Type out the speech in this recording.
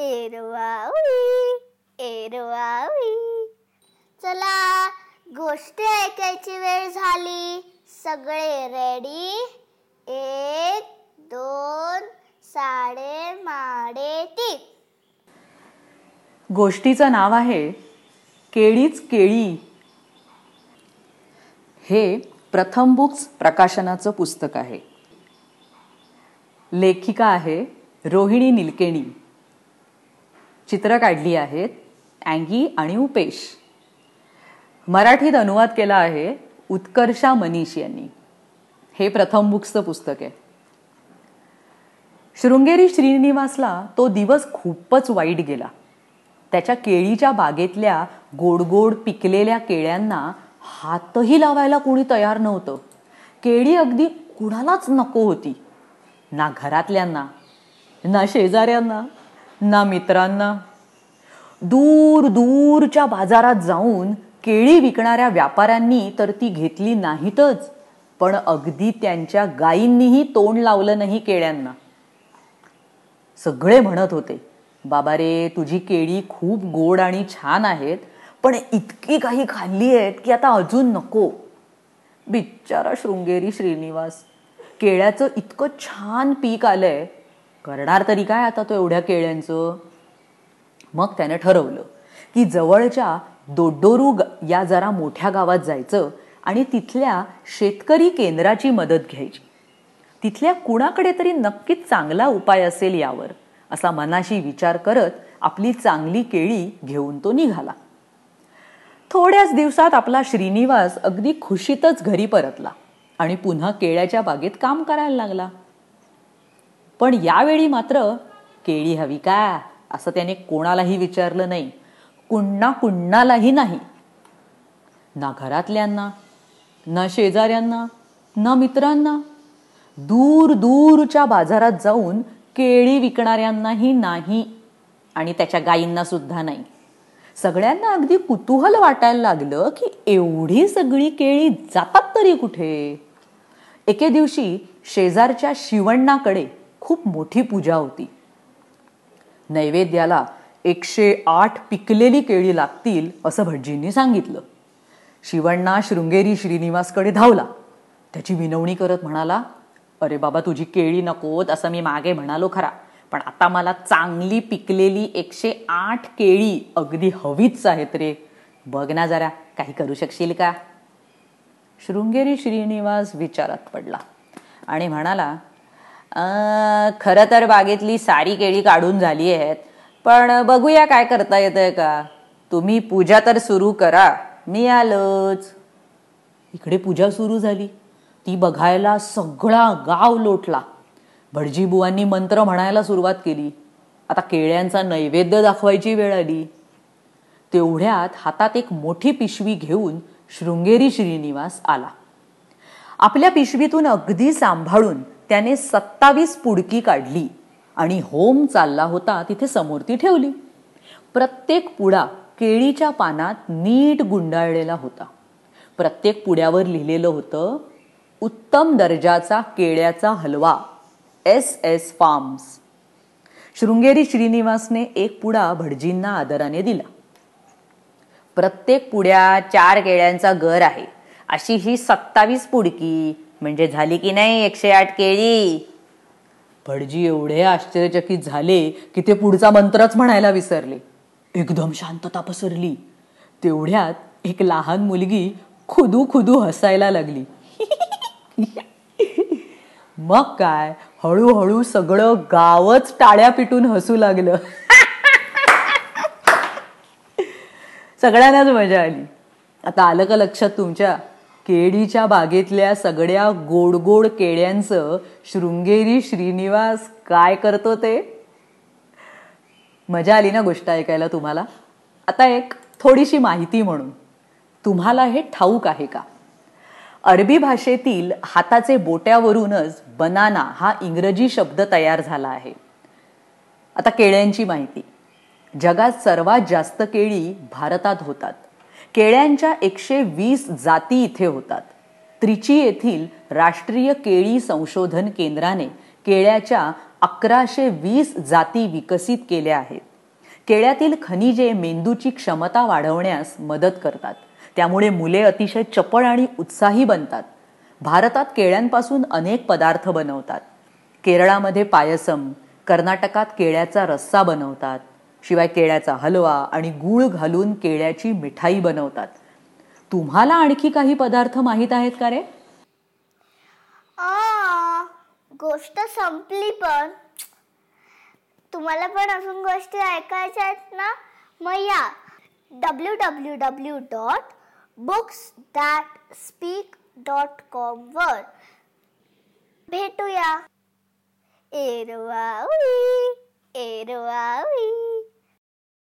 एरवावी एरवावी चला गोष्ट ऐकायची वेळ झाली. सगळे रेडी एक दोन साडे माडे तीन. गोष्टीचं नाव आहे केळीच केळी. हे प्रथम बुक्स प्रकाशनाचं पुस्तक आहे. लेखिका आहे रोहिणी निलकेणी. चित्र काढली आहेत अँगी आणि उपेश. मराठीत अनुवाद केला आहे उत्कर्षा मनीष यांनी. हे प्रथम बुक्सचं पुस्तक आहे. शृंगेरी श्रीनिवासला तो दिवस खूपच वाईट गेला. त्याच्या केळीच्या बागेतल्या गोडगोड पिकलेल्या केळ्यांना हातही लावायला कोणी तयार नव्हतं. केळी अगदी कुणालाच नको होती. ना घरातल्यांना ना शेजाऱ्यांना ना मित्रांना. दूर दूरच्या बाजारात जाऊन केळी विकणाऱ्या व्यापाऱ्यांनी तर ती घेतली नाहीतच पण अगदी त्यांच्या गायींनीही तोंड लावलं नाही केळ्यांना. सगळे म्हणत होते बाबा रे तुझी केळी खूप गोड आणि छान आहेत पण इतकी काही खाल्ली आहेत की आता अजून नको. बिचारा शृंगेरी श्रीनिवास केळ्याचं इतकं छान पीक आलंय करणार तरी काय आता तो एवढ्या केळ्यांचं? मग त्याने ठरवलं की जवळच्या दोड्डोरू या जरा मोठ्या गावात जायचं आणि तिथल्या शेतकरी केंद्राची मदत घ्यायची. तिथल्या कुणाकडे तरी नक्कीच चांगला उपाय असेल यावर असा मनाशी विचार करत आपली चांगली केळी घेऊन तो निघाला. थोड्याच दिवसात आपला श्रीनिवास अगदी खुशीतच घरी परतला आणि पुन्हा केळ्याच्या बागेत काम करायला लागला. पण यावेळी मात्र केळी हवी का? असं त्याने कोणालाही विचारलं नाही. कुण्णा कुण्णालाही नाही. ना घरातल्यांना ना शेजाऱ्यांना ना मित्रांना. दूर दूरच्या बाजारात जाऊन केळी विकणाऱ्यांनाही नाही आणि त्याच्या गायींना सुद्धा नाही. सगळ्यांना अगदी कुतूहल वाटायला लागलं की एवढी सगळी केळी जातात तरी कुठे? एके दिवशी शेजारच्या शिवण्णाकडे खूप मोठी पूजा होती. नैवेद्याला एकशे आठ पिकलेली केळी लागतील असं भटजींनी सांगितलं. शिवण्णा शृंगेरी श्रीनिवासकडे धावला. त्याची विनवणी करत म्हणाला अरे बाबा तुझी केळी नकोत असं मी मागे म्हणालो खरा पण आता मला चांगली पिकलेली एकशे आठ केळी अगदी हवीच आहेत रे. बघ ना जरा काही करू शकशील का? शृंगेरी श्रीनिवास विचारात पडला आणि म्हणाला खरं तर बागेतली सारी केळी काढून झाली आहेत. पण बघूया काय करता येतंय का? तुम्ही पूजा तर सुरू करा. मी आलोच. इकडे पूजा सुरू झाली. ती बघायला सगळा गाव लोटला. भटजीबुवांनी मंत्र म्हणायला सुरुवात केली. आता केळ्यांचा नैवेद्य दाखवायची वेळ आली. तेवढ्यात हातात एक मोठी पिशवी घेऊन शृंगेरी श्रीनिवास आला. आपल्या पिशवीतून अगदी सांभाळून त्याने सत्तावीस पुडकी काढली आणि होम चालला होता तिथे समोर ती ठेवली. प्रत्येक पुडा केळीच्या पानात नीट गुंडाळलेला होता. प्रत्येक पुड्यावर लिहिलेलं होतं उत्तम दर्जाचा केळ्याचा हलवा एस एस फार्म्स. शृंगेरी श्रीनिवासने एक पुडा भटजींना आदराने दिला. प्रत्येक पुड्या चार केळ्यांचा घर आहे. अशी ही सत्तावीस पुडकी म्हणजे झाली की नाही एकशे आठ केळी? भटजी एवढे आश्चर्यचकित झाले की ते पुढचा मंत्रच म्हणायला विसरले. एकदम शांतता पसरली. तेवढ्यात एक लहान मुलगी खुदू खुदू हसायला लागली. मग काय? हळूहळू सगळं गावच टाळ्या पिटून हसू लागलं. सगळ्यांनाच मजा आली. आता आलं का लक्षात तुमच्या? केळीच्या बागेतल्या सगळ्या गोड गोड केळ्यांचं शृंगेरी श्रीनिवास काय करतो ते? मजा आली ना गोष्ट ऐकायला तुम्हाला? आता एक थोडीशी माहिती म्हणून. तुम्हाला हे ठाऊक आहे का? अरबी भाषेतील हाताचे बोट्यावरूनच बनाना हा इंग्रजी शब्द तयार झाला आहे. आता केळ्यांची माहिती. जगात सर्वात जास्त केळी भारतात होतात. केळ्यांच्या एकशे वीस जाती इथे होतात. त्रिची येथील राष्ट्रीय केळी संशोधन केंद्राने केळ्याच्या अकराशे वीस जाती विकसित केल्या आहेत. केळ्यातील खनिजे मेंदूची क्षमता वाढवण्यास मदत करतात. त्यामुळे मुले अतिशय चपळ आणि उत्साही बनतात. भारतात केळ्यांपासून अनेक पदार्थ बनवतात. केरळामध्ये पायसम कर्नाटकात केळ्याचा रस्सा बनवतात. शिवाय केळ्याचा हलवा आणि गूळ घालून केळ्याची मिठाई बनवतात. तुम्हाला आणखी काही पदार्थ माहीत आहेत का रे? आ, गोष्ट संपली पण. तुम्हाला पण अजून गोष्टी ऐकायच्या आहेत ना? मग या. W W W dot books that speak dot com वर भेटूया. एरवावी एरवावी